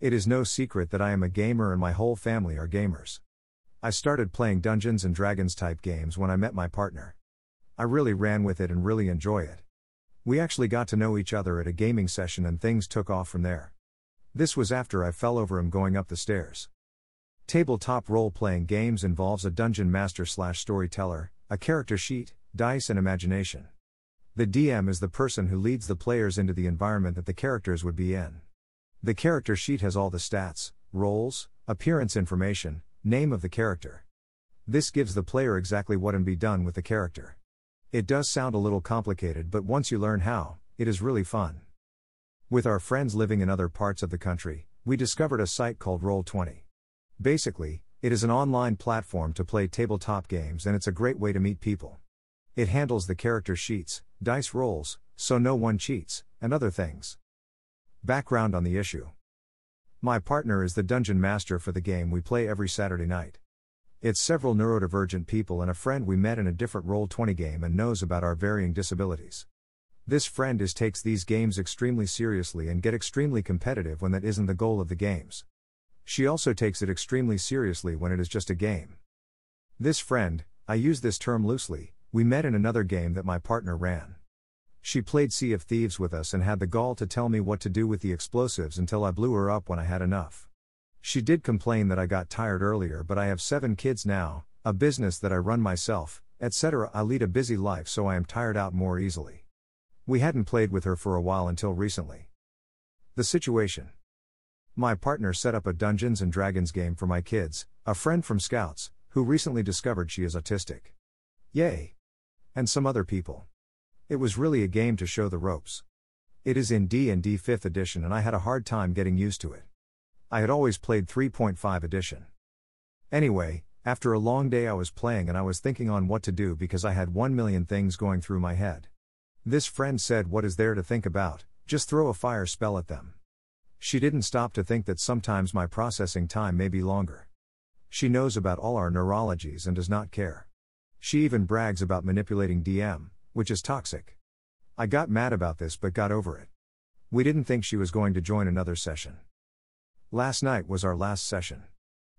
It is no secret that I am a gamer and my whole family are gamers. I started playing Dungeons and Dragons type games when I met my partner. I really ran with it and really enjoy it. We actually got to know each other at a gaming session and things took off from there. This was after I fell over him going up the stairs. Tabletop role playing games involves a dungeon master slash storyteller, a character sheet, dice, and imagination. The DM is the person who leads the players into the environment that the characters would be in. The character sheet has all the stats, roles, appearance information, name of the character. This gives the player exactly what and be done with the character. It does sound a little complicated, but once you learn how, it is really fun. With our friends living in other parts of the country, we discovered a site called Roll20. Basically, it is an online platform to play tabletop games and it's a great way to meet people. It handles the character sheets, dice rolls, so no one cheats, and other things. Background on the issue My partner is the dungeon master for the game we play every Saturday night. It's several neurodivergent people and a friend we met in a different Roll20 game and knows about our varying disabilities. This friend is takes these games extremely seriously and get extremely competitive when that isn't the goal of the games. She also takes it extremely seriously when it is just a game. This friend, I use this term loosely, we met in another game that my partner ran. She played Sea of Thieves with us and had the gall to tell me what to do with the explosives until I blew her up when I had enough. She did complain that I got tired earlier, but I have seven kids now, a business that I run myself, etc. I lead a busy life, so I am tired out more easily. We hadn't played with her for a while until recently. The situation My partner set up a Dungeons and Dragons game for my kids, a friend from Scouts, who recently discovered she is autistic. Yay! And some other people. It was really a game to show the ropes. It is in D&D 5th edition and I had a hard time getting used to it. I had always played 3.5 edition. Anyway, after a long day I was playing and I was thinking on what to do because I had 1 million things going through my head. This friend said what is there to think about, just throw a fire spell at them. She didn't stop to think that sometimes my processing time may be longer. She knows about all our neurologies and does not care. She even brags about manipulating DM, which is toxic. I got mad about this but got over it. We didn't think she was going to join another session. Last night was our last session.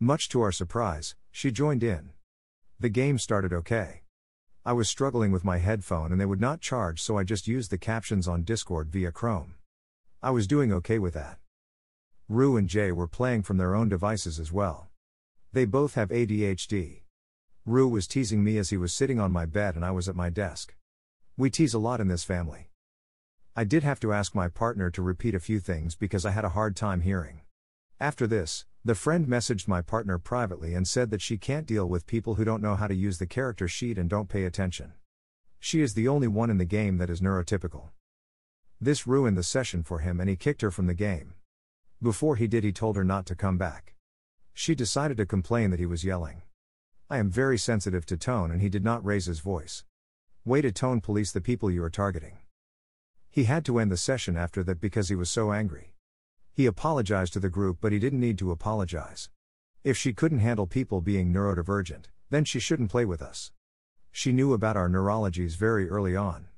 Much to our surprise, she joined in. The game started okay. I was struggling with my headphone and they would not charge, so I just used the captions on Discord via Chrome. I was doing okay with that. Rue and Jay were playing from their own devices as well. They both have ADHD. Rue was teasing me as he was sitting on my bed and I was at my desk. We tease a lot in this family. I did have to ask my partner to repeat a few things because I had a hard time hearing. After this, the friend messaged my partner privately and said that she can't deal with people who don't know how to use the character sheet and don't pay attention. She is the only one in the game that is neurotypical. This ruined the session for him and he kicked her from the game. Before he did, he told her not to come back. She decided to complain that he was yelling. I am very sensitive to tone and he did not raise his voice. Way to tone police the people you are targeting. He had to end the session after that because he was so angry. He apologized to the group, but he didn't need to apologize. If she couldn't handle people being neurodivergent, then she shouldn't play with us. She knew about our neurologies very early on.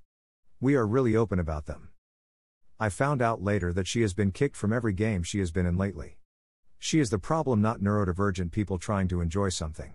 We are really open about them. I found out later that she has been kicked from every game she has been in lately. She is the problem, not neurodivergent people trying to enjoy something.